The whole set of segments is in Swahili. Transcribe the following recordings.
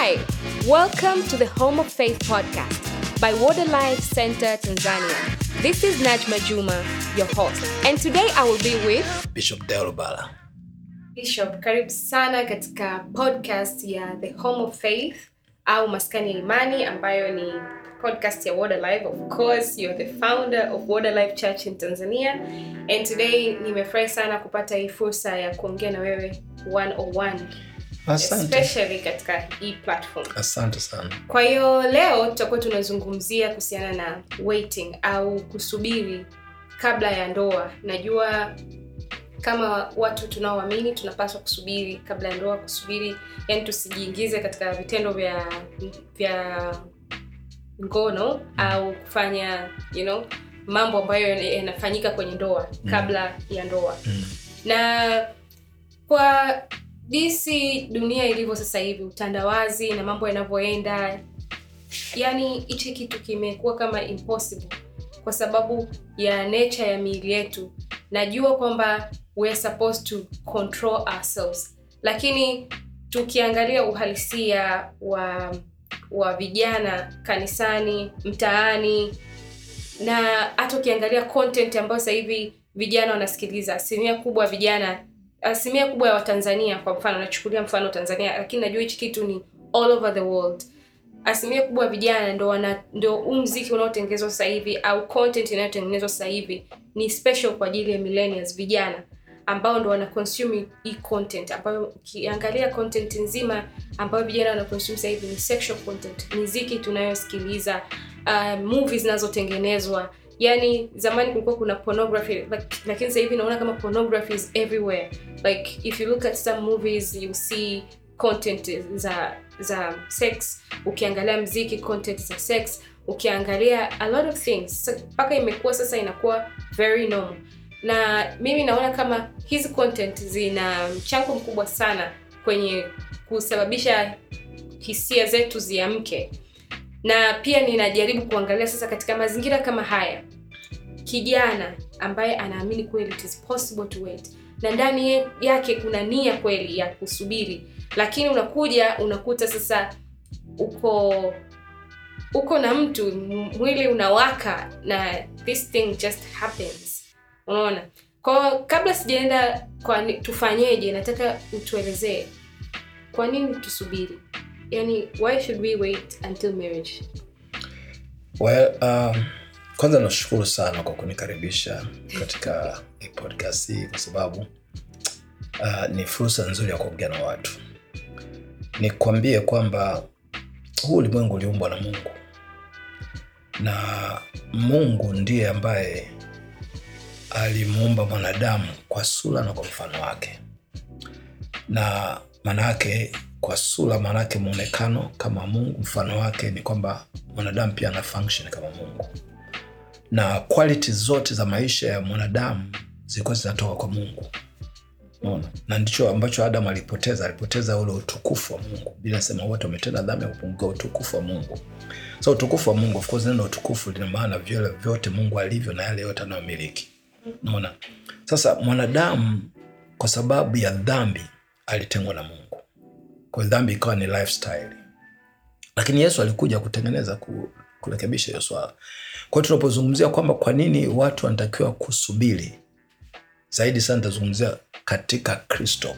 Hi, welcome to the Home of Faith podcast by Water Life Center Tanzania. This is Najma Juma, your host, and today I will be with Bishop Delubala. Bishop. Karibu sana katika podcast ya The Home of Faith au Maskani ya Imani ambayo ni podcast ya Water Life. Of course, you're the founder of Water Life Church in Tanzania. And today nimefurahi sana kupata hii fursa ya kuongea na wewe one on one, Asante, especially katika hii platform. asante sana. Kwa hiyo leo tutakuwa tunazungumzia kuhusiana na waiting au kusubiri kabla ya ndoa. Najua kama watu tunaoamini tunapaswa kusubiri kabla ya ndoa, kusubiri yani tusijiingize katika vitendo vya vya ngono au kufanya you know mambo ambayo yanafanyika kwenye ndoa kabla ya ndoa Mm. na kwa jinsi dunia ilivyo sasa hivi utandawazi na mambo yanavyoenda yani hichi kitu kimekuwa kama impossible kwa sababu ya nature ya miili yetu. Najua kwamba we're supposed to control ourselves. Lakini tukiangalia uhalisia wa wa vijana kanisani mtaani na hata ukiangalia content ambayo sasa hivi vijana wanasikiliza asilimia kubwa vijana asilimia kubwa ya watanzania kwa mfano nachukulia mfano tanzania lakini najua hichi kitu ni all over the world. Asilimia kubwa ya vijana ndo wana ndo huu mziki unaotengenezwa sasa hivi au content inayotengenezwa sasa hivi ni special kwa ajili ya millennials vijana ambao ndo wana consume hii content. Ambayo ukiangalia content nzima ambayo vijana wana consume sasa hivi ni sexual content muziki tunayosikiliza uh, movies zinazotengenezwa yani zamani kulikuwa kuna pornography like, lakini sasa hivi naona kama pornography is everywhere. Like if you look at some movies you see content za za sex. Ukiangalia mziki content za sex. Ukiangalia a lot of things. So, imekuwa sasa inakuwa very normal. Na mimi naona kama hizi content zina mchango mkubwa sana kwenye kusababisha hisia zetu ziamke na pia ninajaribu kuangalia sasa katika mazingira kama haya kijana ambaye anaamini kweli it is possible to wait. Na ndani yake kuna nia kweli ya kusubiri. Lakini unakuja unakuta sasa uko uko na mtu mwili unawaka na this thing just happens. Unaona? Kwao kabla sijaenda kwa tufanyeje nataka utuelezee kwa nini tusubiri yani why should we wait until marriage? Well, um, kwanza nashukuru sana kwa kunikaribisha katika podcast hii kwa sababu uh, ni fursa nzuri ya kuongea na watu. Nikwambie kwamba huu ulimwengu uliumbwa na Mungu. Na Mungu ndiye ambaye alimuumba mwanadamu kwa sura na kwa mfano wake, na maanake kwa sura, maanake mwonekano kama Mungu, mfano wake ni kwamba mwanadamu pia ana function kama Mungu, na quality zote za maisha ya mwanadamu zilikuwa zinatoka kwa Mungu. Unaona? na ndicho ambacho Adamu alipoteza, alipoteza ule utukufu wa Mungu. Bila sema wote wametenda dhambi ya kupunguka utukufu wa Mungu. So utukufu wa Mungu, of course, neno utukufu lina maana vile vyote Mungu alivyo na yale yote anayomiliki. Unaona? Sasa mwanadamu kwa sababu ya dhambi alitengwa na Mungu, kwa dhambi ikawa ni lifestyle, lakini Yesu alikuja kutengeneza ku, kurekebisha hiyo swala. Kwa hiyo tunapozungumzia kwamba kwa nini watu wanatakiwa kusubiri, zaidi sana tazungumzia katika Kristo,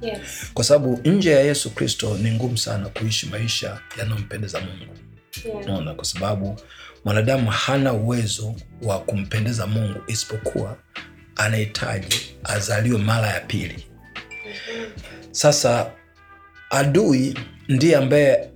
yes. kwa sababu nje ya Yesu Kristo ni ngumu sana kuishi maisha yanayompendeza Mungu. yeah. Naona kwa sababu mwanadamu hana uwezo wa kumpendeza Mungu isipokuwa anahitaji azaliwe mara ya pili. Sasa adui ndiye ambaye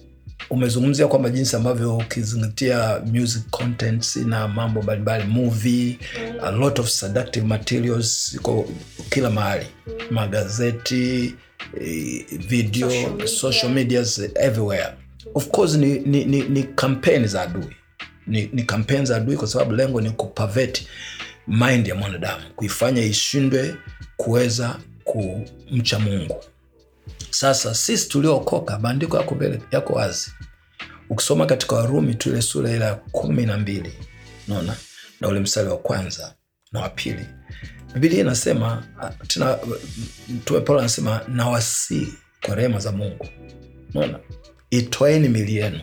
umezungumzia kwamba jinsi ambavyo ukizingatia music contents na mambo mbalimbali movie a lot of seductive materials iko kila mahali. Magazeti eh, video Social media. social medias everywhere. Of course ni, ni, ni, ni kampeni za adui. Ni, ni kampeni za adui kwa sababu lengo ni kupaveti mind ya mwanadamu kuifanya ishindwe kuweza kumcha mungu sasa sisi tuliookoka maandiko yako mbele yako wazi. Ukisoma katika warumi tu ile sura ile ya kumi na mbili naona na ule mstari wa kwanza na wa pili. Biblia inasema tena mtume paulo anasema nawasii kwa rehema za mungu. Naona itoeni mili yenu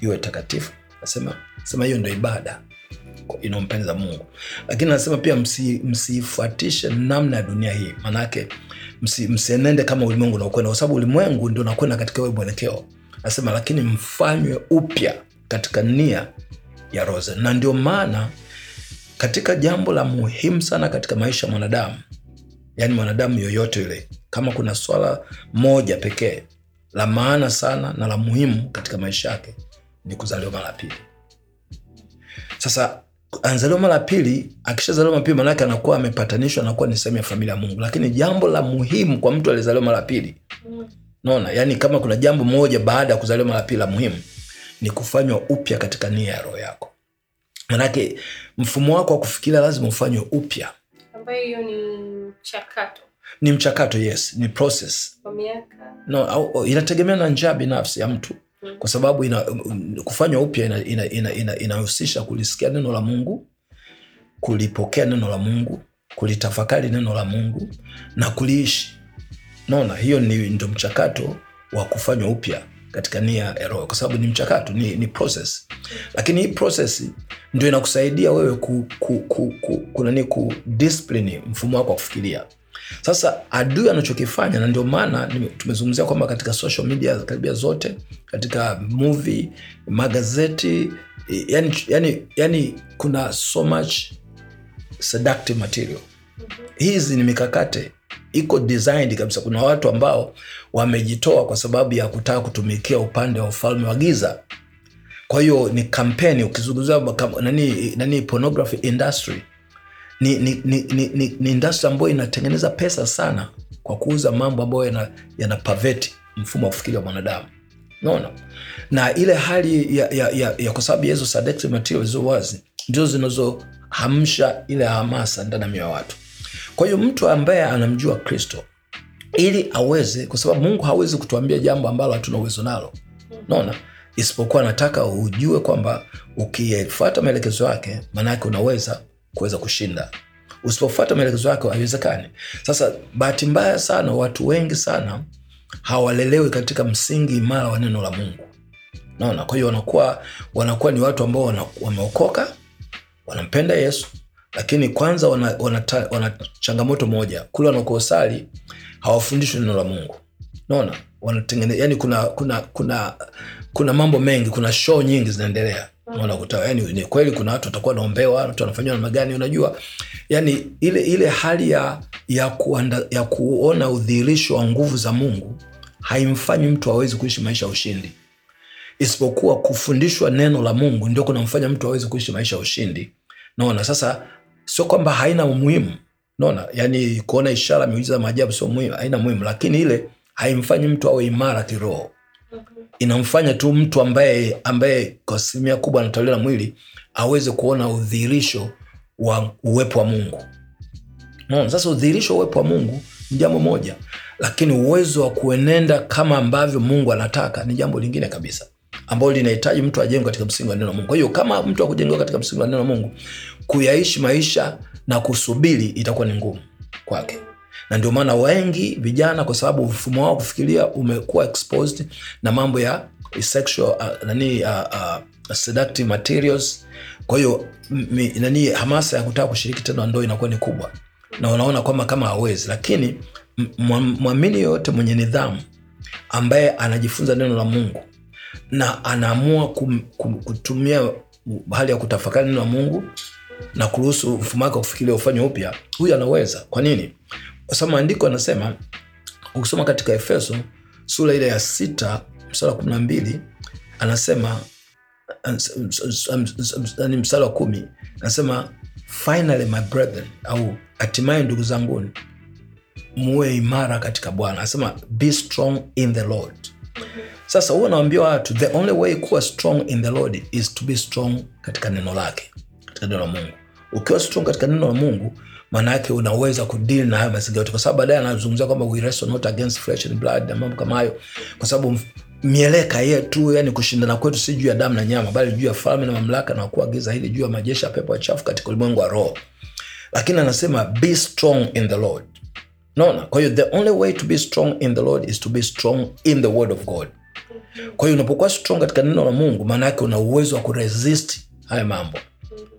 iwe takatifu. Nasema sema hiyo ndo ibada inayompendeza Mungu, lakini anasema pia msi, namna ya dunia hii, maanake msi, msienende kama ulimwengu unaokwenda, kwa sababu ulimwengu ndio unakwenda katika huo mwelekeo. Anasema lakini mfanywe upya katika nia ya roho zenu, na ndio maana katika jambo la muhimu sana katika maisha ya mwanadamu, yaani mwanadamu yoyote yule, kama kuna swala moja pekee la maana sana na la muhimu katika maisha yake ni kuzaliwa mara pili. Sasa anzaliwa mara pili, akishazaliwa mara pili, maanake anakuwa amepatanishwa, anakuwa ni sehemu ya familia ya Mungu. Lakini jambo la muhimu kwa mtu aliyezaliwa mara pili, naona yani, kama kuna jambo moja baada ya kuzaliwa mara pili la muhimu ni kufanywa upya katika nia ya roho yako. Maanake mfumo wako wa kufikiria lazima ufanywe upya, ambayo hiyo ni mchakato ni mchakato. Yes, ni process kwa miaka no, au, inategemea na njia binafsi ya mtu. Kwa sababu ina, kufanywa upya inahusisha ina, ina, ina, ina kulisikia neno la Mungu, kulipokea neno la Mungu, kulitafakari neno la Mungu na kuliishi. Naona hiyo ni ndo mchakato wa kufanywa upya katika nia ya roho, kwa sababu ni mchakato, ni, ni process. Lakini hii process ndio inakusaidia wewe ku, ku, ku, ku, kunani ku discipline mfumo wako wa kufikiria. Sasa adui anachokifanya, na ndio maana tumezungumzia kwamba katika social media karibia zote, katika movie, magazeti, yani, yani, yani kuna so much seductive material. Hizi ni mikakati iko designed kabisa. Kuna watu ambao wamejitoa kwa sababu ya kutaka kutumikia upande wa ufalme wa giza. Kwa hiyo ni kampeni, ukizungumzia nani, nani pornography industry ni, ni, ni, ni, ni, ni industry ambayo inatengeneza pesa sana kwa kuuza mambo ambayo yana, yana mfumo wa kufikiri wa mwanadamu. Naona na ile hali ya, ya, ya, ya kwa sababu hizo sadekti materials zilizo wazi ndio zinazohamsha ile hamasa ndani ya mioyo ya watu. Kwa hiyo mtu ambaye anamjua kristo ili aweze kwa sababu mungu hawezi kutuambia jambo ambalo hatuna uwezo nalo. Naona isipokuwa anataka ujue kwamba ukifuata maelekezo yake maanake unaweza kuweza kushinda. Usipofuata maelekezo yake haiwezekani. Sasa bahati mbaya sana watu wengi sana hawalelewi katika msingi imara wa neno la mungu. Naona kwa hiyo wanakuwa wanakuwa ni watu ambao wameokoka wanampenda yesu lakini kwanza wana, wana, wana changamoto moja. Kule wanakosali hawafundishwi neno la mungu. Naona wanatengeneza, yani kuna kuna kuna kuna mambo mengi kuna show nyingi zinaendelea naona kuta yani ni kweli kuna watu watakuwa naombewa, watu wanafanyiwa namna gani unajua? Yani ile ile hali ya ya, kuanda, ya kuona udhihirisho wa nguvu za mungu haimfanyi mtu awezi kuishi maisha ya ushindi. Isipokuwa kufundishwa neno la mungu ndio kunamfanya mtu awezi kuishi maisha ya ushindi. Naona sasa sio kwamba haina umuhimu. Naona yani kuona ishara miujiza maajabu sio muhimu haina muhimu lakini ile haimfanyi mtu awe imara kiroho inamfanya tu mtu ambaye ambaye kwa asilimia kubwa anatolewa na mwili aweze kuona udhihirisho wa uwepo wa mungu. No, sasa udhihirisho wa uwepo wa mungu ni jambo moja lakini uwezo wa kuenenda kama ambavyo mungu anataka ni jambo lingine kabisa ambalo linahitaji mtu ajengwe katika msingi wa neno la mungu. Kwa hiyo kama mtu akujengewa katika msingi wa neno la mungu kuyaishi maisha na kusubiri itakuwa ni ngumu kwake na ndio maana wengi vijana kwa sababu mfumo wao kufikiria umekuwa exposed na mambo ya sexual uh, nani uh, uh, seductive materials. Kwa hiyo nani hamasa ya kutaka kushiriki tendo la ndoa inakuwa ni kubwa. Na unaona kwamba kama hawezi lakini mwamini yoyote mwenye nidhamu ambaye anajifunza neno la mungu na anaamua kum, kum, kutumia hali ya kutafakari neno la mungu na kuruhusu mfumo wake wa kufikiria ufanywe upya huyu anaweza. Kwa nini kwa sababu maandiko anasema ukisoma katika efeso sura ile ya sita mstari wa kumi na mbili anasema ni mstari wa kumi anasema finally my brethren au hatimaye ndugu zanguni muwe imara katika bwana. Anasema be strong in the lord. Sasa huwa nawambia watu the only way kuwa strong in the lord is to be strong katika neno lake katika neno la mungu ukiwa strong katika neno la mungu maana yake unaweza kudili na haya mazingira yote. Kwa sababu baadaye anazungumzia kwamba we wrestle not against flesh and blood na mambo kama hayo. Kwa sababu mieleka yetu yani kushindana kwetu si juu ya damu na nyama bali juu ya falme na mamlaka na wakuu wa giza hili juu ya majeshi ya pepo wachafu katika ulimwengu wa roho. Lakini anasema be strong in the lord. Naona kwa hiyo the only way to be strong in the lord is to be strong in the word of god. Kwa hiyo unapokuwa strong katika neno la Mungu, maana yake una uwezo wa kuresist haya mambo.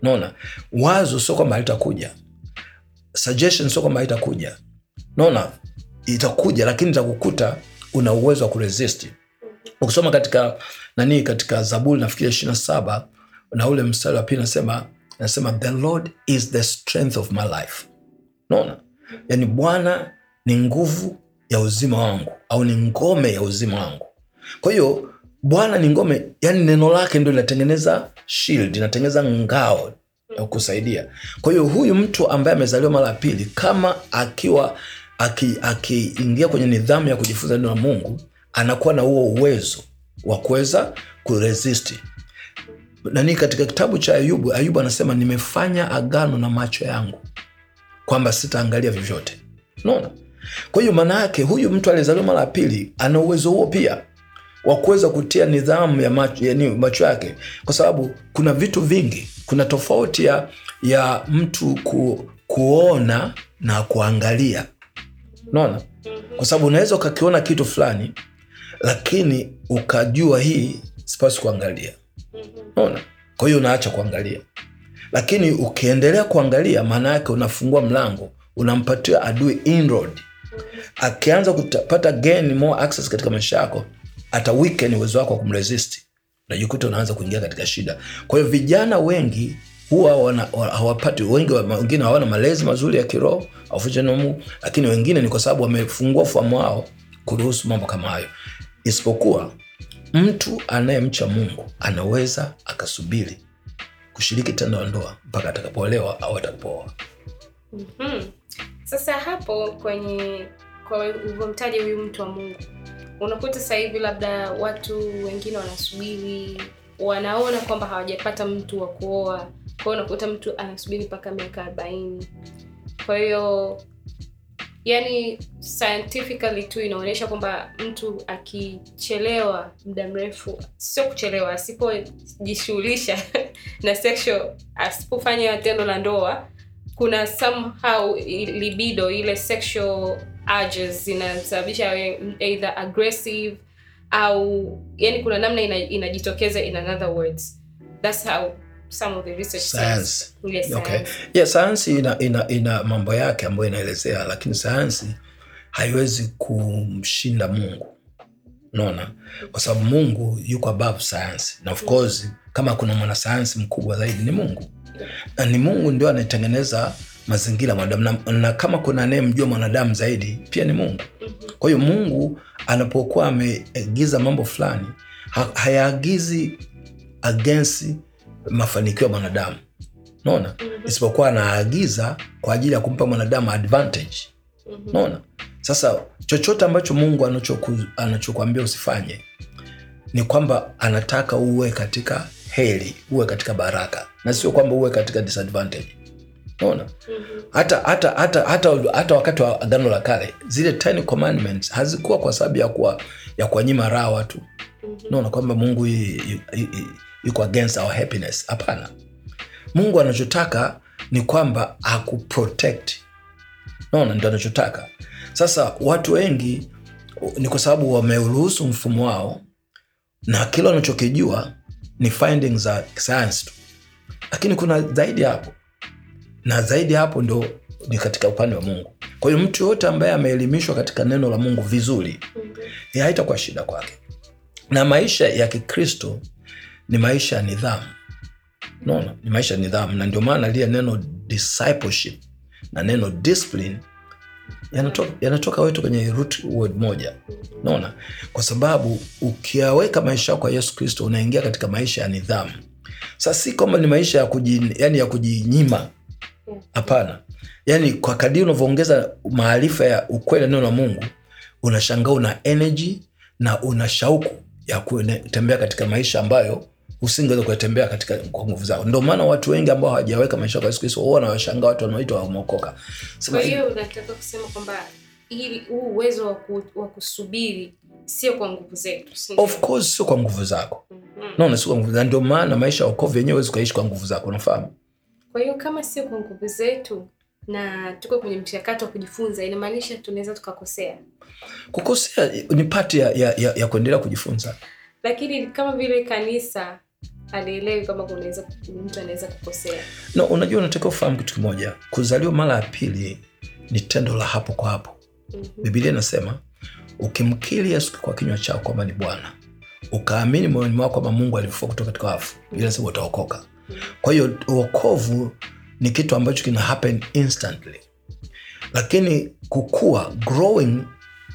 Naona wazo sio kwamba halitakuja, suggestion sio kwamba haitakuja, naona itakuja, lakini itakukuta una uwezo wa kuresist. Ukisoma katika nani, katika Zaburi nafikiri ishirini na saba na ule mstari wa pili nasema nasema the Lord is the strength of my life. Naona yani Bwana ni nguvu ya uzima wangu, au ni ngome ya uzima wangu. Kwa hiyo Bwana ni ngome, yani neno lake ndo linatengeneza shield, linatengeneza ngao ya kusaidia. Kwa hiyo huyu mtu ambaye amezaliwa mara ya pili, kama akiwa akiingia aki kwenye nidhamu ya kujifunza neno la Mungu, anakuwa na huo uwezo wa kuweza kuresist nani. Katika kitabu cha Ayubu, Ayubu anasema nimefanya agano na macho yangu kwamba sitaangalia vyovyote. Unaona? Kwa hiyo maana yake huyu mtu aliyezaliwa mara ya pili ana uwezo huo pia wa kuweza kutia nidhamu ya macho, yani macho yake, kwa sababu kuna vitu vingi. Kuna tofauti ya, ya mtu ku, kuona na kuangalia, unaona, kwa sababu unaweza ukakiona kitu fulani lakini ukajua hii sipasi kuangalia, unaona. Kwa hiyo unaacha kuangalia, lakini ukiendelea kuangalia, maana yake unafungua mlango, unampatia adui inroad. Akianza kupata gain more access katika maisha yako hata weekend uwezo wako wa kumresist, unajikuta unaanza kuingia katika shida. Kwa hiyo vijana wengi huwa hawapati, wengi wengine hawana malezi mazuri ya kiroho au Mungu, lakini wengine ni kwa sababu wamefungua fahamu wao kuruhusu mambo kama hayo. Isipokuwa mtu anayemcha Mungu anaweza akasubiri kushiriki tendo la ndoa mpaka atakapoolewa au atakapooa. mm -hmm. Sasa hapo kwenye kwa ulivyomtaja huyu mtu wa Mungu unakuta sasa hivi labda watu wengine wanasubiri, wanaona kwamba hawajapata mtu wa kuoa, kwa hiyo unakuta mtu anasubiri mpaka miaka arobaini. Kwa hiyo yani scientifically tu inaonyesha kwamba mtu akichelewa muda mrefu, sio kuchelewa, asipojishughulisha na sexual, asipofanya tendo la ndoa, kuna somehow libido ile sexual urges zinasababisha either aggressive au yani kuna namna inajitokeza in another words. That's how some of the research says. Yes, okay. Yeah, sayansi ina, ina, ina mambo yake ambayo inaelezea, lakini sayansi haiwezi kumshinda Mungu, unaona, kwa sababu Mungu yuko above sayansi, na of course kama kuna mwanasayansi mkubwa zaidi ni Mungu, na ni Mungu ndio anayetengeneza mazingira mwanadamu na, na kama kuna anayemjua mwanadamu zaidi pia ni Mungu. Kwa hiyo Mungu anapokuwa ameagiza mambo fulani ha, hayaagizi against mafanikio ya mwanadamu. Naona, isipokuwa anaagiza kwa ajili ya kumpa mwanadamu advantage. Naona. Sasa chochote ambacho Mungu anachokuambia usifanye ni kwamba anataka uwe katika heri, uwe katika baraka, na sio kwamba uwe katika disadvantage. Unaona? Mm-hmm. Hata hata hata hata hata wakati wa Agano la Kale zile Ten Commandments hazikuwa kwa sababu ya kuwa ya kuwanyima raha watu. Mm-hmm. Unaona kwamba Mungu yuko against our happiness. Hapana. Mungu anachotaka ni kwamba akuprotect. Unaona, ndio anachotaka. Sasa watu wengi ni kwa sababu wameuruhusu mfumo wao na kile wanachokijua ni findings za science tu, lakini kuna zaidi hapo na zaidi hapo ndo ni katika upande wa Mungu. Kwa hiyo mtu yoyote ambaye ameelimishwa katika neno la Mungu vizuri, haitakuwa shida kwake. Na maisha ya Kikristo ni maisha ya nidhamu, Unaona, ni maisha nidhamu, na ndio maana lile neno discipleship na neno discipline yanatoka, yanatoka wetu kwenye root word moja, Unaona, kwa sababu ukiaweka maisha yako kwa Yesu Kristo unaingia katika maisha ya nidhamu. Sasa si kwamba ni maisha ya kuji, yani ya kujinyima Hapana, yaani kwa kadiri unavyoongeza maarifa ya ukweli neno la Mungu, unashangaa una energy na una shauku ya kutembea katika maisha ambayo usingeweza kuyatembea katika kwa nguvu zao. Ndio maana watu wengi ambao hawajaweka maisha kwa Yesu Kristo huwa wanawashangaa watu wanaoitwa wameokoka. Kwa hiyo unataka kusema kwamba ili huu uwezo wa kusubiri sio kwa nguvu zetu. Of course sio kwa nguvu zako. Mm -hmm. Naona sio kwa nguvu. Ndio maana maisha ya wokovu yenyewe huwezi ukaishi kwa nguvu zako, unafahamu? Kwa hiyo kama sio kwa nguvu zetu na tuko kwenye mchakato wa kujifunza, inamaanisha tunaweza tukakosea. Kukosea ni pati ya, ya, ya, ya kuendelea kujifunza. lakini kama vile kanisa alielewi kama kunaweza mtu anaweza kukosea. No, unajua unatakiwa ufahamu kitu kimoja, kuzaliwa mara ya pili ni tendo la hapo kwa hapo. Mhm. Biblia inasema ukimkiri Yesu kwa kinywa chako kwamba ni Bwana, ukaamini moyoni mwako kwamba Mungu alimfufua kutoka katika wafu, Biblia inasema utaokoka. Kwa hiyo uokovu ni kitu ambacho kina happen instantly, lakini kukua, growing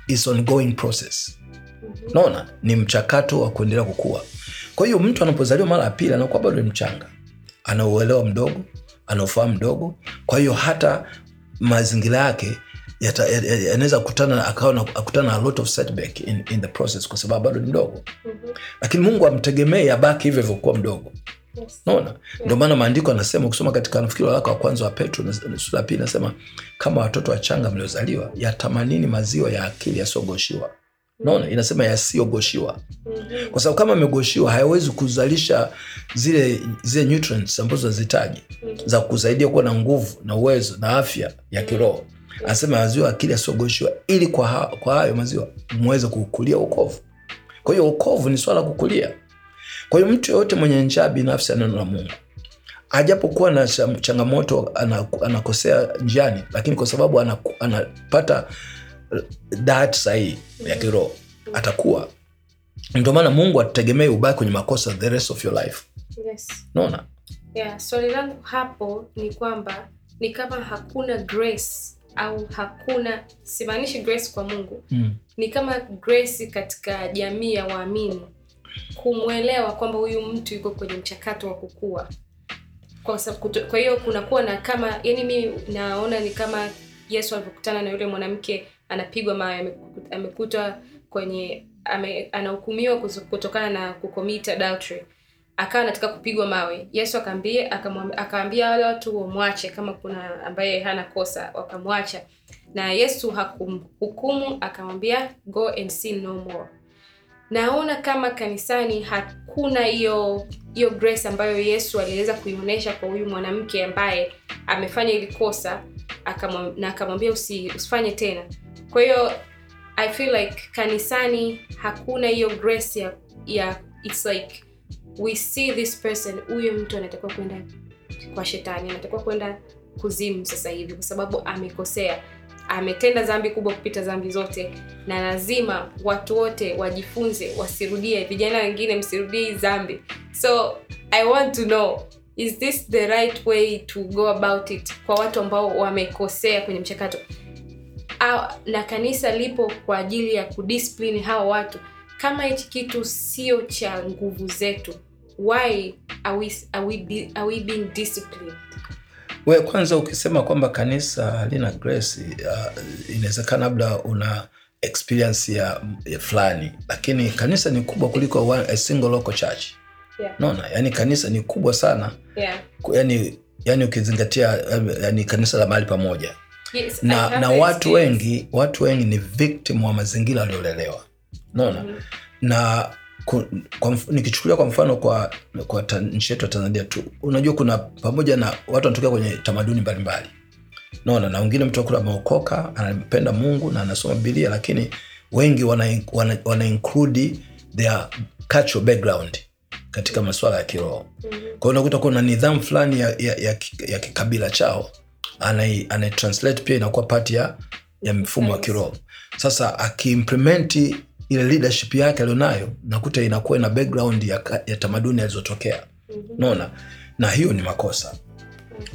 is ongoing process. Naona ni mchakato wa kuendelea kukua. Kwa hiyo mtu anapozaliwa mara ya pili anakuwa bado ni mchanga, anauelewa mdogo, anaofahamu mdogo. Kwa hiyo hata mazingira yake yanaweza kutana akutana a lot of setback in, in the process, kwa sababu bado ni mdogo, Mhm. lakini Mungu amtegemee abaki hivyo hivyo kuwa mdogo. Yes. Naona ndio maana maandiko anasema, ukisoma katika nafikiri waraka wa kwanza wa Petro sura ya pili nasema, kama watoto wachanga mliozaliwa, yatamanini maziwa ya akili yasiyogoshiwa. Naona inasema yasiyogoshiwa Mhm. kwa sababu kama amegoshiwa hayawezi kuzalisha zile zile nutrients ambazo zinazihitaji Mhm. za kusaidia kuwa na nguvu na uwezo na afya ya kiroho. Anasema maziwa akili yasiyogoshiwa, ili kwa, ha, kwa hayo maziwa muweze kukulia wokovu. Kwa hiyo wokovu ni swala la kukulia. Kwa hiyo mtu yoyote mwenye njaa binafsi ya neno la Mungu. Ajapokuwa na changamoto anakosea njiani, lakini kwa sababu anaku- anapata dat diet sahihi ya kiroho atakuwa. Ndio maana mungu atutegemee ubaki kwenye makosa the rest of your life. Yes. naona Yeah, swali langu hapo ni kwamba ni kama hakuna grace au hakuna, simaanishi grace kwa Mungu, mm. ni kama grace katika jamii ya waamini kumwelewa kwamba huyu mtu yuko kwenye mchakato wa kukua. Kwa sababu kwa hiyo kunakuwa na kama, yani mimi naona ni kama Yesu alivyokutana na yule mwanamke anapigwa mawe, ameku- amekutwa kwenye ame, anahukumiwa kutokana na kukomita adultery akawa anataka kupigwa mawe. Yesu akaambia akaambia wale watu wamwache, kama kuna ambaye hana kosa wakamwacha, na Yesu hakumhukumu, akamwambia go and sin no more. Naona kama kanisani hakuna hiyo hiyo grace ambayo Yesu aliweza kuionyesha kwa huyu mwanamke ambaye amefanya ili kosa na akamwambia usi, usifanye tena. Kwa hiyo I feel like kanisani hakuna hiyo grace ya, ya it's like we see this person, huyu mtu anatakiwa kwenda kwa shetani, anatakiwa kwenda kuzimu sasa hivi, kwa sababu amekosea, ametenda dhambi kubwa kupita dhambi zote, na lazima watu wote wajifunze, wasirudie. Vijana wengine msirudie hii dhambi. So I want to know is this the right way to go about it kwa watu ambao wamekosea kwenye mchakato A, na kanisa lipo kwa ajili ya kudiscipline hawa watu. Kama hichi kitu sio cha nguvu zetu, why are we, are we, are we being disciplined? We kwanza ukisema kwamba kanisa halina grace uh, inawezekana labda una experience ya, ya fulani lakini kanisa ni kubwa kuliko one, a single local church. Yeah. naona yani kanisa ni kubwa sana. Yeah. Yani, yani ukizingatia yani kanisa la mahali pamoja. Yes, na, na watu wengi watu wengi ni victim wa mazingira waliolelewa. Naona Mhm. na ku, kwa, nikichukulia kwa mfano kwa, kwa nchi yetu ya Tanzania tu, unajua kuna pamoja na watu wanatokea kwenye tamaduni mbalimbali naona, na wengine mtu akula ameokoka anampenda Mungu na anasoma Biblia, lakini wengi wana, wana, wana include their cultural background katika masuala ya kiroho. Mhm. Kwa hiyo unakuta kuna nidhamu fulani ya, ya, ya, ya kikabila chao anai, anai translate pia inakuwa part ya, ya mfumo wa kiroho. Sasa akiimplement ile leadership yake alionayo, nakuta inakuwa na background ya, ya tamaduni alizotokea. Mhm. naona, na hiyo ni makosa,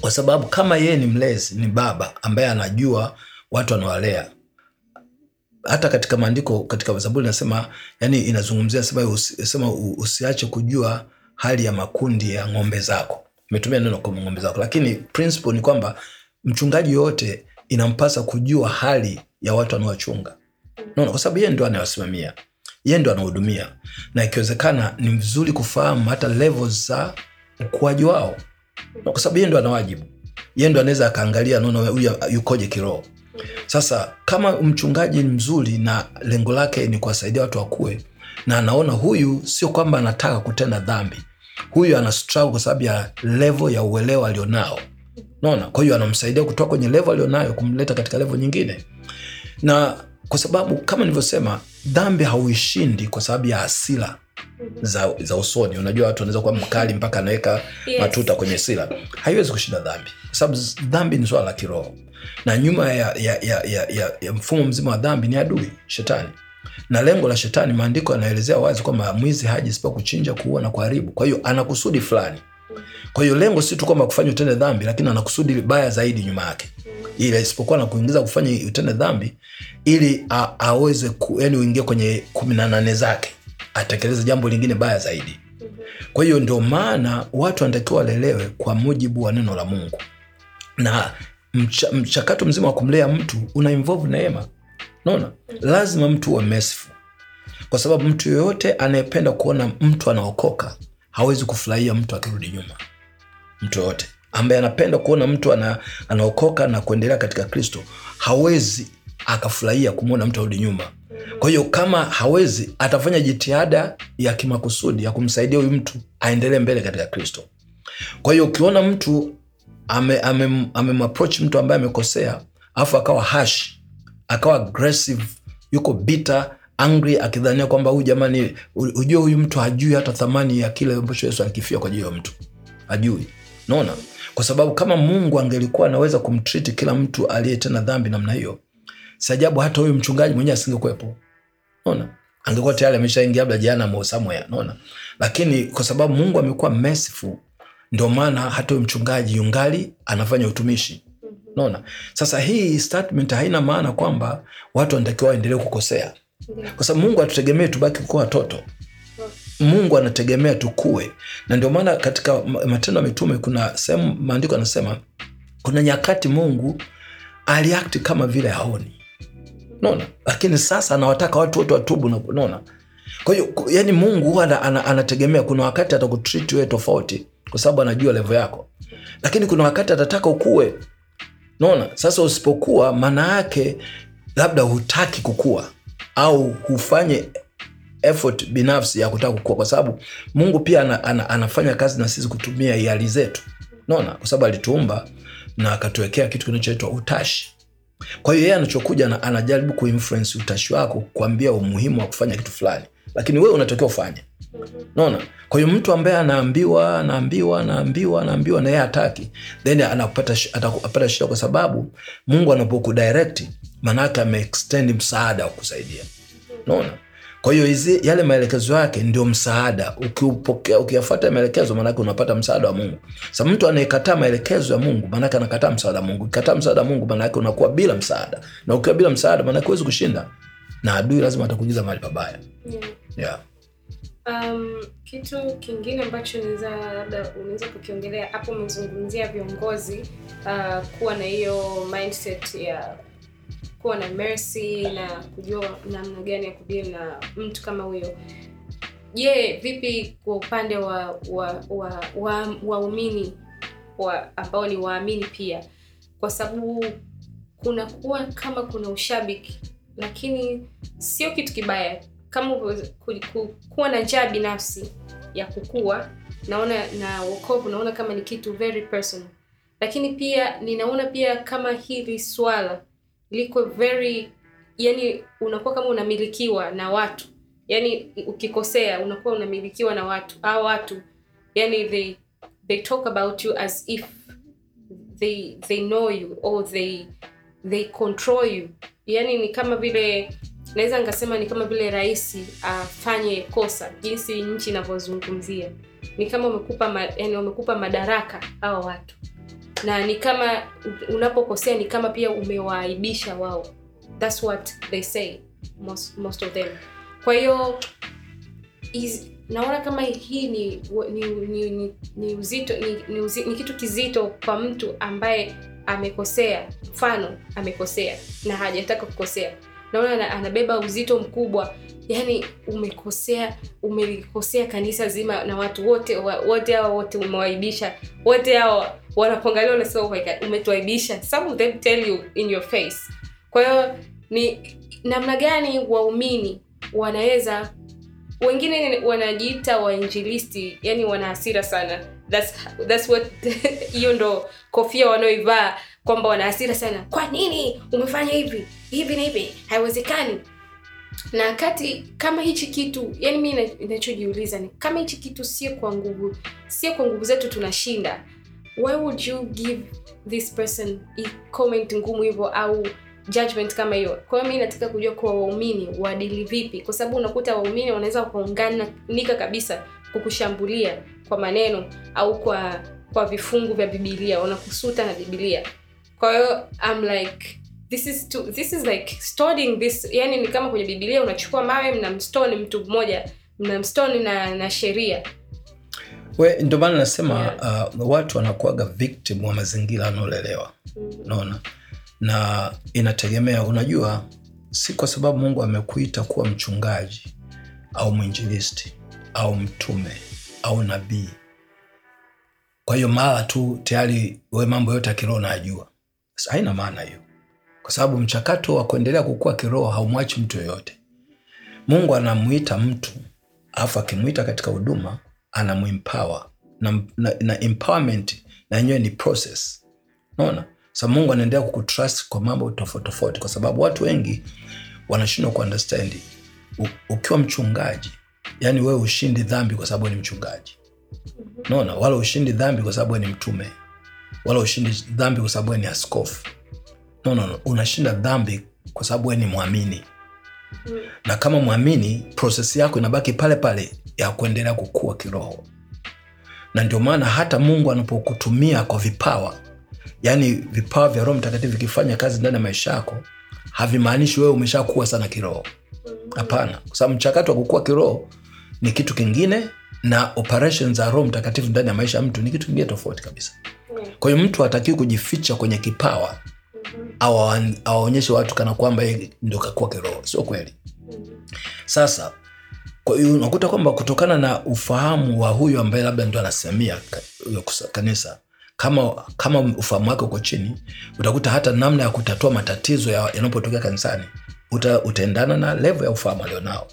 kwa sababu kama yeye ni mlezi, ni baba ambaye anajua watu anawalea hata katika maandiko katika Zaburi nasema, yani inazungumzia sema, usi, sema usiache kujua hali ya makundi ya ng'ombe zako. Imetumia neno kwa ng'ombe zako, lakini principle ni kwamba mchungaji yoyote inampasa kujua hali ya watu anaowachunga, naona, kwa sababu yeye ndo anawasimamia, yeye ndo anahudumia, na ikiwezekana ni vizuri kufahamu hata levels za ukuaji wao, kwa sababu yeye ndo anawajibu, yeye ndo anaweza akaangalia, naona huyu yukoje kiroho. Sasa kama mchungaji mzuri na lengo lake ni kuwasaidia watu wakue, na anaona huyu sio kwamba anataka kutenda dhambi, huyu ana struggle kwa sababu ya level ya uelewa alionao, naona. Kwa hiyo anamsaidia kutoka kwenye level alionayo kumleta katika level nyingine, na kwa sababu kama nilivyosema, dhambi hauishindi kwa sababu ya hasira za, za usoni. Unajua watu wanaweza kuwa mkali mpaka anaweka Yes. matuta kwenye sila, haiwezi kushinda dhambi, kwa sababu dhambi ni swala la kiroho, na nyuma ya, ya, ya, ya, ya, ya mfumo mzima wa dhambi ni adui shetani, na lengo la shetani, maandiko yanaelezea wazi kwamba mwizi haji isipokuwa kuchinja, kuua na kuharibu. Kwa hiyo ana kusudi fulani. Kwa hiyo lengo si tu kwamba kufanya utende dhambi, lakini ana kusudi baya zaidi nyuma yake, ila isipokuwa na kuingiza kufanya utende dhambi ili a, aweze ku, yani uingie kwenye kumi na nane zake atekeleze jambo lingine baya zaidi. Kwa hiyo ndio maana watu wanatakiwa walelewe kwa mujibu wa neno la Mungu, na mcha, mchakato mzima wa kumlea mtu una involve neema. Naona lazima mtu uwe merciful, kwa sababu mtu yoyote anayependa kuona mtu anaokoka hawezi kufurahia mtu akirudi nyuma. Mtu yoyote ambaye anapenda kuona mtu ana, anaokoka na kuendelea katika Kristo hawezi akafurahia kumwona mtu arudi nyuma. Kwa hiyo kama hawezi, atafanya jitihada ya kimakusudi ya kumsaidia huyu mtu aendelee mbele katika Kristo. Kwa hiyo ukiona mtu ame, ame, mtu ambaye amekosea, alafu akawa harsh, akawa aggressive, yuko bitter, angry, akidhania kwamba huyu jamani, ujue huyu mtu hajui hata thamani ya kile ambacho Yesu alikifia kwa ajili ya mtu, hajui. Naona, kwa sababu kama Mungu angelikuwa anaweza kumtriti kila mtu aliyetenda dhambi namna hiyo, si ajabu hata huyu mchungaji mwenyewe asingekuwepo. Naona angekuwa tayari ameshaingia labda jana mo somewhere. Naona, lakini kwa sababu Mungu amekuwa merciful, ndio maana hata huyu mchungaji yungali anafanya utumishi. Naona, sasa hii statement haina maana kwamba watu wanatakiwa waendelee kukosea, kwa sababu Mungu atutegemee tubaki kuwa watoto. Mungu anategemea tukue, na ndio maana katika Matendo ya Mitume kuna sehemu maandiko anasema kuna nyakati Mungu aliakti kama vile haoni. Naona, lakini sasa anawataka watu wote watubu na naona. Kwa hiyo yani Mungu huwa ana, ana, anategemea, kuna wakati atakutreat wewe tofauti kwa sababu anajua level yako, lakini kuna wakati atataka ukue. Naona sasa, usipokuwa maana yake labda hutaki kukua au hufanye effort binafsi ya kutaka kukua, kwa sababu Mungu pia ana, ana, anafanya kazi na sisi kutumia hiari zetu, naona, kwa sababu alituumba na akatuwekea kitu kinachoitwa utashi. Kwa hiyo yeye anachokuja na, anajaribu kuinfluence utashi wako, kuambia umuhimu wa kufanya kitu fulani, lakini wewe unatakiwa ufanye. Naona, kwa hiyo mtu ambaye anaambiwa anaambiwa anaambiwa anaambiwa na yeye hataki, then anapata atapata shida, kwa sababu Mungu anapokudirect maanake ameextend msaada wa kusaidia. Naona, kwa hiyo hizi yale maelekezo yake ndio msaada. Ukiupokea, ukiyafuata maelekezo, maanake unapata msaada wa Mungu. Sasa mtu anayekataa maelekezo ya Mungu, maanake anakataa msaada wa Mungu. Ukikataa msaada wa Mungu, maanake unakuwa bila msaada, na ukiwa bila msaada, maanake huwezi kushinda, na adui lazima atakuingiza mahali pabaya. Yeah. Yeah. Um, kitu kingine ambacho labda unaweza kukiongelea hapo, umezungumzia viongozi uh, kuwa na hiyo mindset ya kuwa na mercy na kujua namna gani ya kudeal na mtu kama huyo. Je, vipi kwa upande wa wa wa wa- waumini wa, ambao ni waamini pia, kwa sababu kuna kuwa kama kuna ushabiki, lakini sio kitu kibaya. Kama ku, ku, kuwa na njaa binafsi ya kukua, naona na wokovu, naona kama ni kitu very personal, lakini pia ninaona pia kama hili swala liko very, yani unakuwa kama unamilikiwa na watu, yani ukikosea unakuwa unamilikiwa na watu. Au watu, yani they they talk about you as if they they know you or they they control you, yani ni kama vile naweza nikasema ni kama vile rais afanye kosa, jinsi nchi inavyozungumzia. Ni kama umekupa ma, yani wamekupa madaraka hawa watu, na ni kama unapokosea ni kama pia umewaaibisha wao. That's what they say most, most of them. Kwa hiyo naona kama hii ni ni, ni, ni, ni uzito ni, ni, uzi, ni kitu kizito kwa mtu ambaye amekosea. Mfano amekosea na hajataka kukosea naona anabeba uzito mkubwa. Yani umekosea umelikosea kanisa zima na watu wote wote hao wote umewaibisha. Wote hao wanakuangalia wanasema oh umetuaibisha. Some of them tell you in your face. Kwa hiyo ni namna gani waumini wanaweza wengine wanajiita wainjilisti yani wana hasira sana that's, that's what hiyo ndo kofia wanaoivaa kwamba wana hasira sana. Kwa nini umefanya hivi? Hivi na hivi. Haiwezekani. Na kati kama hichi kitu yani mi inachojiuliza ni kama hichi kitu sio kwa nguvu sio kwa nguvu zetu tunashinda. Why would you give this person comment ngumu hivyo au judgment kama hiyo? Kwa hiyo mi nataka kujua kwa waumini waadili vipi? Kwa sababu unakuta waumini wanaweza wakaunganika kabisa kukushambulia kwa maneno au kwa kwa vifungu vya bibilia wanakusuta na bibilia kwa hiyo I'm like this is to, this is like stoning this yani ni kama kwenye bibilia unachukua mawe mnamstoni mtu mmoja mnamstoni na na sheria. We ndio maana nasema Yeah. uh, watu wanakuaga victim wa mazingira wanaolelewa. Unaona? Na inategemea unajua si kwa sababu mungu amekuita kuwa mchungaji au mwinjilisti au mtume au nabii. Kwa hiyo mara tu tayari wewe mambo yote ya kiroho najua haina maana hiyo. Kwa sababu mchakato wa kuendelea kukua kiroho haumwachi mtu yoyote. Mungu anamuita mtu alafu akimwita katika huduma anamuempower na, na, na empowerment na yenyewe ni process. Unaona? sa mungu anaendelea kukutrust kwa mambo tofauti tofauti kwa sababu watu wengi wanashindwa kuunderstand ukiwa mchungaji yani wewe ushindi dhambi kwa sababu ni mchungaji. Naona wala ushindi dhambi kwa sababu ni mtume. Wala ushindi dhambi kwa sababu ni askofu. No, no, no. unashinda dhambi kwa sababu ni mwamini. Na kama mwamini prosesi yako inabaki pale pale ya kuendelea kukua kiroho. Na ndio maana hata mungu anapokutumia kwa vipawa yani vipawa vya roho mtakatifu vikifanya kazi ndani ya maisha yako havimaanishi wewe umeshakuwa sana kiroho hapana. Kwa sababu mchakato wa kukua kiroho ni kitu kingine na operation za roho mtakatifu ndani ya maisha ya mtu ni kitu kingine tofauti kabisa. Kwa hiyo mtu hatakiwi kujificha kwenye kipawa awaonyeshe watu kana kwamba yeye ndio kakuwa kiroho. Sio kweli. Sasa kwa hiyo unakuta kwamba kutokana na ufahamu wa huyu ambaye labda ndo anasimamia kanisa kama kama ufahamu wake uko chini utakuta hata namna ya kutatua matatizo yanapotokea kanisani uta, utaendana na levo ya ufahamu alionao.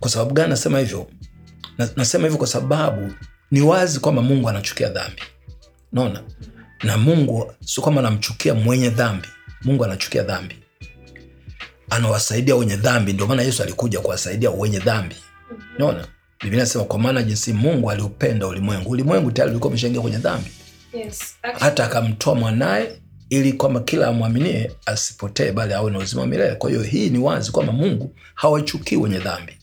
Kwa sababu gani nasema hivyo? Na, nasema hivyo kwa sababu ni wazi kwamba mungu anachukia dhambi. Naona na mungu sio kwamba anamchukia mwenye dhambi. Mungu anachukia dhambi. Anawasaidia wenye dhambi ndio maana yesu alikuja kuwasaidia wenye dhambi. Naona biblia inasema kwa maana jinsi mungu aliupenda ulimwengu ulimwengu tayari ulikuwa umeshaingia kwenye dhambi. Yes hata akamtoa mwanaye ili kwamba kila amwaminie asipotee bali awe na uzima wa milele. Kwa hiyo hii ni wazi kwamba mungu hawachukii wenye dhambi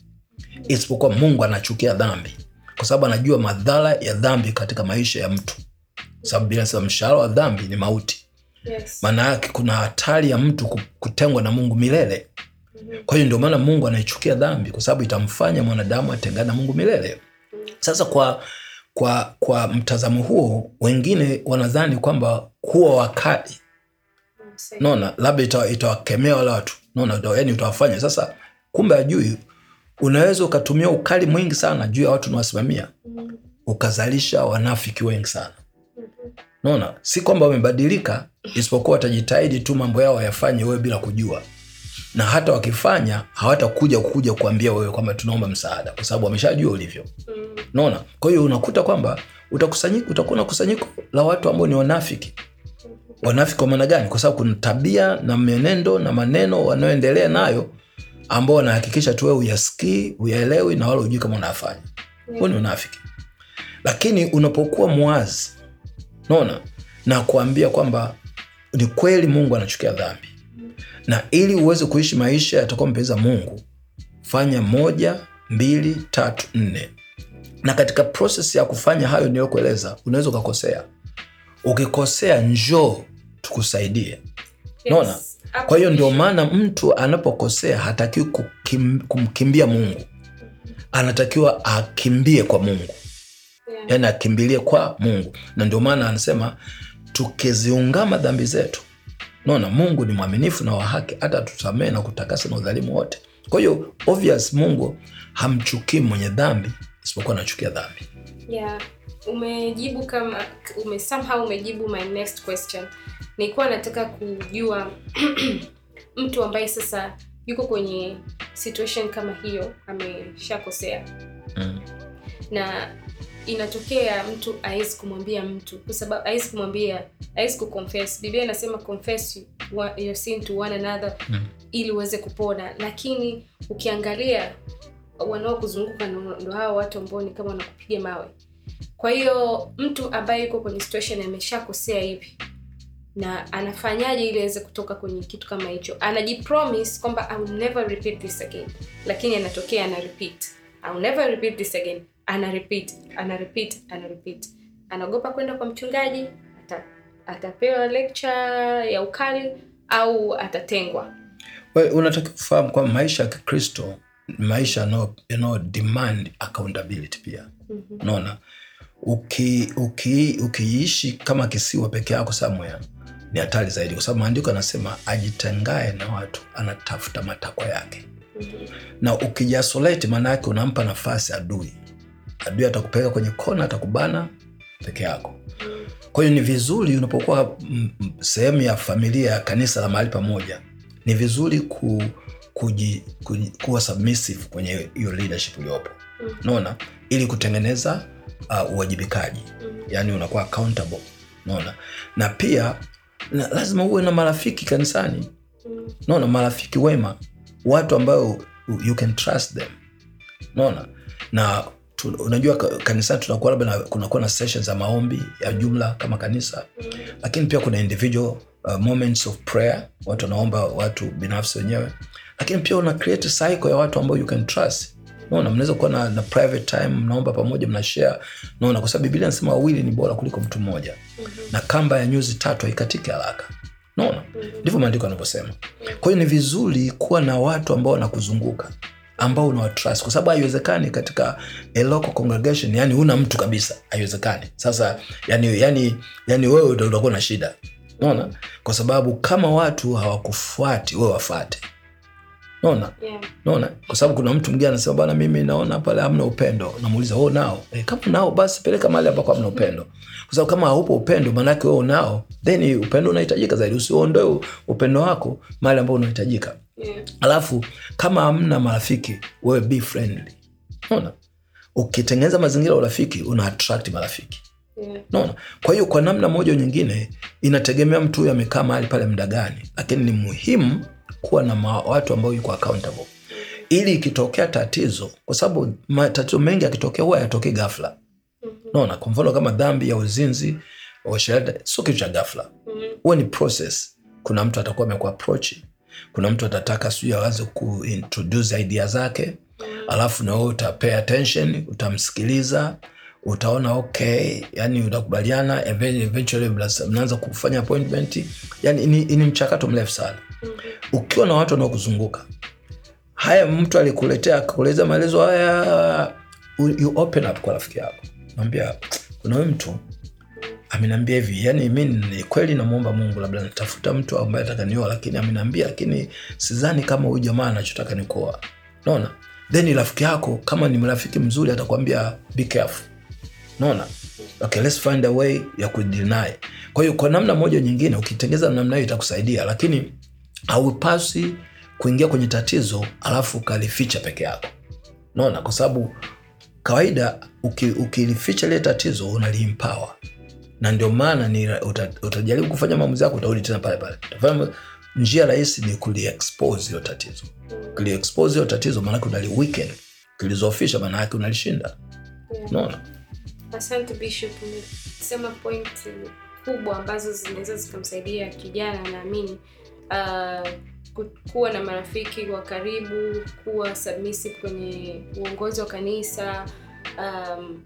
isipokuwa mungu anachukia dhambi kwa sababu anajua madhara ya dhambi katika maisha ya mtu. Sababu bila sema mshahara wa dhambi ni mauti. Yes. Maana yake kuna hatari ya mtu kutengwa na mungu milele. Kwa hiyo ndio maana mungu anaichukia dhambi kwa sababu itamfanya mwanadamu atengane na mungu milele. Sasa kwa kwa kwa mtazamo huo wengine wanadhani kwamba kuwa wakali. Naona labda itawakemea wala watu. Naona yani utawafanya. Sasa kumbe ajui unaweza ukatumia ukali mwingi sana juu ya watu unawasimamia ukazalisha wanafiki wengi sana. Naona si kwamba wamebadilika isipokuwa watajitahidi tu mambo yao wayafanye wewe bila kujua na hata wakifanya hawatakuja kuja kuambia wewe kwamba tunaomba msaada kwa sababu wameshajua ulivyo. Unaona? kwa hiyo unakuta kwamba utakusanyika utakuwa na kusanyiko la watu ambao ni wanafiki. Wanafiki kwa maana gani? Kwa sababu kuna tabia na menendo na maneno wanayoendelea nayo ambao wanahakikisha tu wewe uyasikii uyaelewi na wala ujui kama unafanya. Huo ni unafiki. Lakini unapokuwa mwazi unaona, na kuambia kwamba ni kweli mungu anachukia dhambi na ili uweze kuishi maisha yatakuwa mpeza mungu fanya moja mbili tatu nne. Na katika proses ya kufanya hayo niliyokueleza unaweza ukakosea. Ukikosea njoo tukusaidie. Naona kwa hiyo ndio maana mtu anapokosea hatakiwi kukim, kumkimbia mungu. Anatakiwa akimbie kwa mungu. Yani akimbilie kwa mungu. Na ndio maana anasema tukiziungama dhambi zetu naona mungu ni mwaminifu na wa haki hata tusamee na kutakasa na udhalimu wote. Kwa hiyo obvious mungu hamchukii mwenye dhambi isipokuwa anachukia dhambi. Yeah umejibu kama ume somehow umejibu my next question. Nilikuwa nataka kujua mtu ambaye sasa yuko kwenye situation kama hiyo ameshakosea. Mm. na inatokea mtu hawezi kumwambia mtu kwa sababu hawezi kumwambia hawezi kuconfess. Biblia inasema confess your sin to one another Mm. ili uweze kupona. Lakini ukiangalia wanaokuzunguka ndo ndo hao watu ambao ni kama wanakupiga mawe. Kwa hiyo mtu ambaye yuko kwenye situation ameshakosea hivi na anafanyaje ili aweze kutoka kwenye kitu kama hicho? Anajipromise kwamba I will never repeat this again. Lakini anatokea ana repeat. I will never repeat this again ana repeat ana repeat ana repeat anaogopa kwenda kwa mchungaji ata, atapewa lecture ya ukali au atatengwa Well, unatakiwa kufahamu kwamba maisha ya Kikristo maisha yanayo yanayo demand accountability pia. Mhm. Unaona, uki, uki, ukiishi kama kisiwa peke yako somewhere ni hatari zaidi, kwa sababu maandiko anasema ajitengae na watu anatafuta matakwa yake, Mhm. na ukijisolate, maana yake unampa nafasi adui. Adui atakupeleka kwenye kona, atakubana peke yako. Kwa hiyo ni vizuri unapokuwa mm, mm, sehemu ya familia ya kanisa la mahali pamoja, ni vizuri ku, kuji, kuji, kuwa submissive kwenye hiyo leadership uliopo, unaona, ili kutengeneza uh, uwajibikaji, yani unakuwa accountable, unaona, na pia na, lazima uwe na marafiki kanisani, unaona, marafiki wema, watu ambao you can trust them, unaona, na tu, unajua ka- kanisani tunakuwa labda kunakuwa na sessions za maombi ya jumla kama kanisa Mhm. lakini pia kuna individual uh, moments of prayer watu wanaomba watu binafsi wenyewe. Lakini pia una create cycle ya watu ambao you can trust. Naona mnaweza kuwa na, na private time mnaomba pamoja mna share. Naona kwa sababu biblia nasema wawili ni bora kuliko mtu mmoja. Mhm. na kamba ya nyuzi tatu haikatiki haraka. Naona Mhm. ndivyo maandiko yanavyosema. Kwa hiyo ni vizuri kuwa na watu ambao wanakuzunguka ambao unawatrust kwa sababu haiwezekani katika a local congregation yani una mtu kabisa haiwezekani. Sasa yani, yani, yani wewe utakuwa na shida. Unaona, kwa sababu kama watu hawakufuati wewe wafate naona Yeah. naona kwa sababu kuna mtu mwingine anasema bana mimi naona pale hamna upendo. Namuuliza wewe nao? E, kama nao basi peleka mahali ambako hamna upendo. Kwa sababu kama haupo upendo maanake wewe unao then upendo unahitajika zaidi. Usiondoe upendo wako mahali ambao unahitajika Yeah. alafu kama hamna marafiki wewe be friendly. Unaona? Ukitengeneza mazingira ya urafiki una attract marafiki. Yeah. naona kwa hiyo kwa namna moja nyingine inategemea mtu huyu amekaa mahali pale muda gani. Lakini ni muhimu kuwa na watu ambao yuko accountable. Ili ikitokea tatizo kwa sababu matatizo mengi yakitokea huwa yatokee ghafla. Mhm. naona kwa mfano kama dhambi ya uzinzi uasherati sio kitu cha ghafla. Mhm. huwa ni process. Kuna mtu atakuwa amekuapproach kuna mtu atataka sijui aanze kuintroduce idea zake alafu na wewe utapay attention utamsikiliza utaona okay yani utakubaliana even- eventually mnaanza kufanya appointment. Yani ni, ni mchakato mrefu sana. Mhm. ukiwa na watu wanaokuzunguka haya mtu alikuletea akakueleza maelezo haya you you open up kwa rafiki yako. Naambia kuna huyu mtu ameniambia hivi yani mi ni kweli namwomba mungu labda natafuta mtu ambaye atakanioa lakini ameniambia lakini sidhani kama huyu jamaa anachotaka ni kuoa. Naona then rafiki yako kama ni mrafiki mzuri atakwambia be careful. Naona okay let's find a way ya kudeny kwa hiyo kwa namna moja nyingine ukitengeza namna hiyo itakusaidia lakini haupaswi kuingia kwenye tatizo alafu ukalificha peke yako. Naona kwa sababu kawaida uki- lile tatizo unalimpawa na ndio maana ni utajaribu kufanya maamuzi yako utarudi tena pale pale. Njia rahisi ni kuliexpose hilo tatizo. Kuliexpose hilo tatizo maanake unali weaken. Ukilizofisha maanake unalishinda. Unaona? Asante Bishop, umesema point kubwa ambazo zinaweza zikamsaidia kijana, naamini uh, kuwa na marafiki wa karibu, kuwa submissive kwenye uongozi wa kanisa um,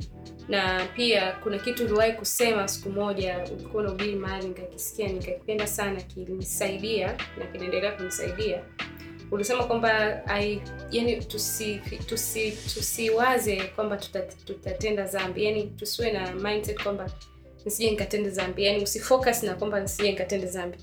na pia kuna kitu uliwahi kusema siku moja, ulikuwa unahubiri mahali, nikakisikia nikakipenda sana, kilinisaidia na kinaendelea kunisaidia. Ulisema kwamba ai- yani tusi, tusi, kwamba tuta, tutatenda dhambi, yani tusiwe na mindset kwamba nisije nikatende dhambi, yani usifocus na kwamba nisije nikatende dhambi.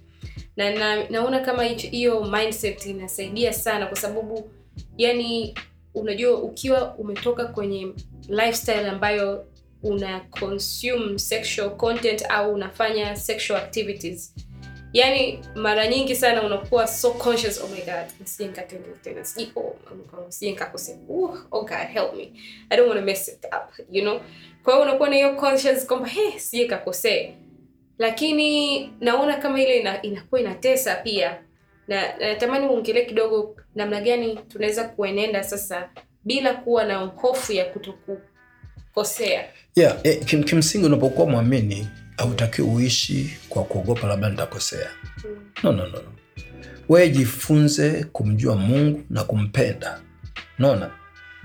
Na, na naona kama hiyo mindset inasaidia sana kwa sababu yani unajua ukiwa umetoka kwenye lifestyle ambayo una consume sexual content au unafanya sexual activities. Yani mara nyingi sana unakuwa so conscious oh my god tena oh uh, oh help me. I don't want to mess it up you know? Kwa hiyo unakuwa na hiyo conscious kwamba he sije lakini naona kama ile ina, inatesa pia. Na na natamani uongelee kidogo namna gani tunaweza kuenenda sasa bila kuwa na hofu ya kutokukosea yeah, eh, kim, kimsingi unapokuwa mwamini hautakiwi uishi kwa kuogopa labda nitakosea. Mm. no, no, no, wewe jifunze kumjua mungu na kumpenda. Naona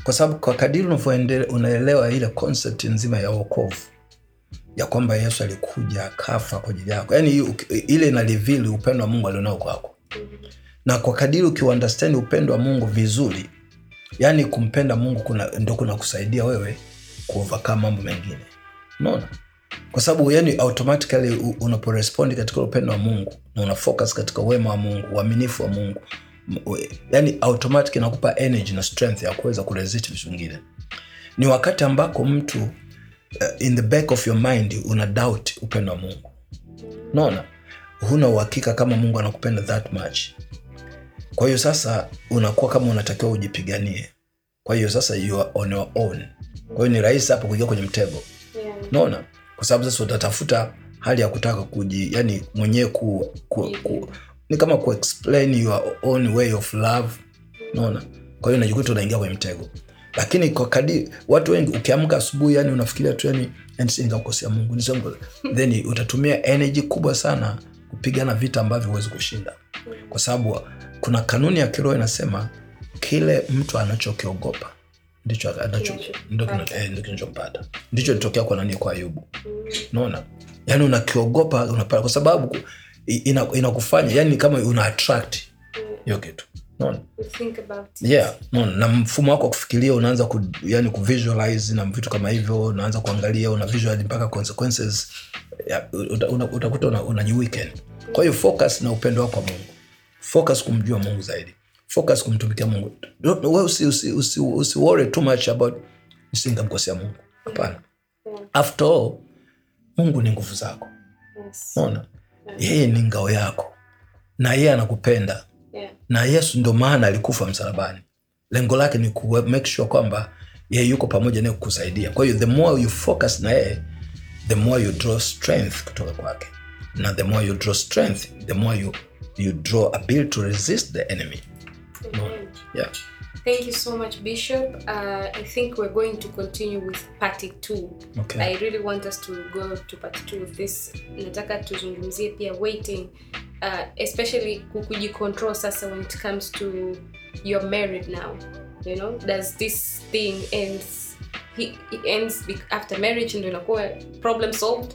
kwa sababu kwa kadiri unaelewa ile concept nzima ya wokovu. Ya kwamba yesu alikuja akafa kwa ajili yako. Yaani ile ina reveal upendo wa mungu alionao kwako. Na kwa kadiri ukiuunderstand upendo wa mungu vizuri yaani kumpenda mungu kuna, ndo kuna kusaidia wewe kuovercome mambo mengine. Unaona? Kwa sababu yani automatically unaporespondi katika upendo wa mungu na una focus katika wema wa mungu uaminifu wa mungu yani automatic inakupa energy na strength ya kuweza kuresist vitu vingine. Ni wakati ambako mtu uh, in the back of your mind una doubt upendo wa mungu. Unaona? Huna uhakika kama mungu anakupenda that much. Kwa hiyo sasa unakuwa kama unatakiwa ujipiganie. Kwa hiyo sasa you are on your own kwa hiyo ni rahisi hapo kuingia kwenye mtego. Yeah. kwa sababu sasa utatafuta hali ya kutaka kuji yani mwenyewe ku, ku, ku, ni kama kuexplain your own way of love. Unaona? kwa hiyo unajikuta unaingia kwenye mtego. Lakini kwa kadi watu wengi ukiamka asubuhi yani unafikiria tu yani nikakosea mungu nisema then utatumia energy kubwa sana kupigana vita ambavyo huwezi kushinda. Kwa sababu kuna kanuni ya kiroho inasema kile mtu anachokiogopa ndicho eh, kinachompata ndicho nitokea kwa nani? Kwa ayubu. Naona yani unakiogopa unapata kwa sababu inakufanya ina- yani kama una attract hiyo kitu. Naona yeah. Na mfumo wako wa kufikiria unaanza ku, yani kuvisualize na vitu kama hivyo unaanza kuangalia una visualize mpaka consequences. Una- utakuta una, una weekend. Kwa hiyo focus na upendo wako kwa mungu. Focus kumjua mungu zaidi focus kumtumikia mungu. Wewe usi, usi, usi, usi worry too much about nisingamkosea mungu. Hapana. After all mungu ni nguvu zako. Yes. naona yeye ni ngao yako. Na yeye anakupenda. Yeah. na yesu ndo maana alikufa msalabani. Lengo lake ni ku make sure kwamba yeye yuko pamoja naye kukusaidia. Kwa hiyo the more you focus na yeye the more you draw strength kutoka kwake. Na the more you draw strength the more you, you draw ability to resist the enemy Amen. yeah. Thank you so much, Bishop. Uh, I think we're going to continue with part two. okay. I really want us to go to part two of this. Nataka tuzungumzie pia waiting, uh, especially ku- kujicontrol sasa when it comes to you're married now. You know, does this thing ends he, he ends after marriage ndio inakuwa problem solved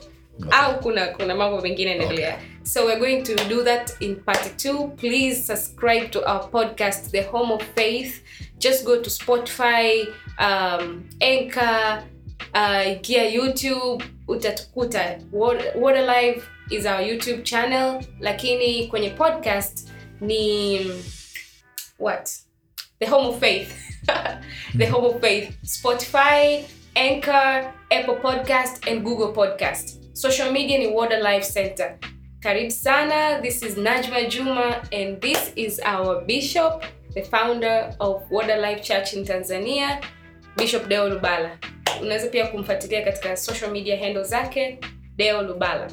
au kuna kuna mambo mengine yanaendelea. So we're going to do that in part two. Please subscribe to our podcast the home of faith. Just go to spotify um, anchor uh, gia youtube. Utatukuta. Water Live is our youtube channel. Lakini kwenye podcast ni what? The home of faith. The home of faith. Spotify anchor apple podcast and google podcast social media ni water life center. Karibu sana. This is najma juma and this is our bishop the founder of water life church in tanzania bishop deo lubala. Unaweza pia kumfuatilia katika social media handle zake deo lubala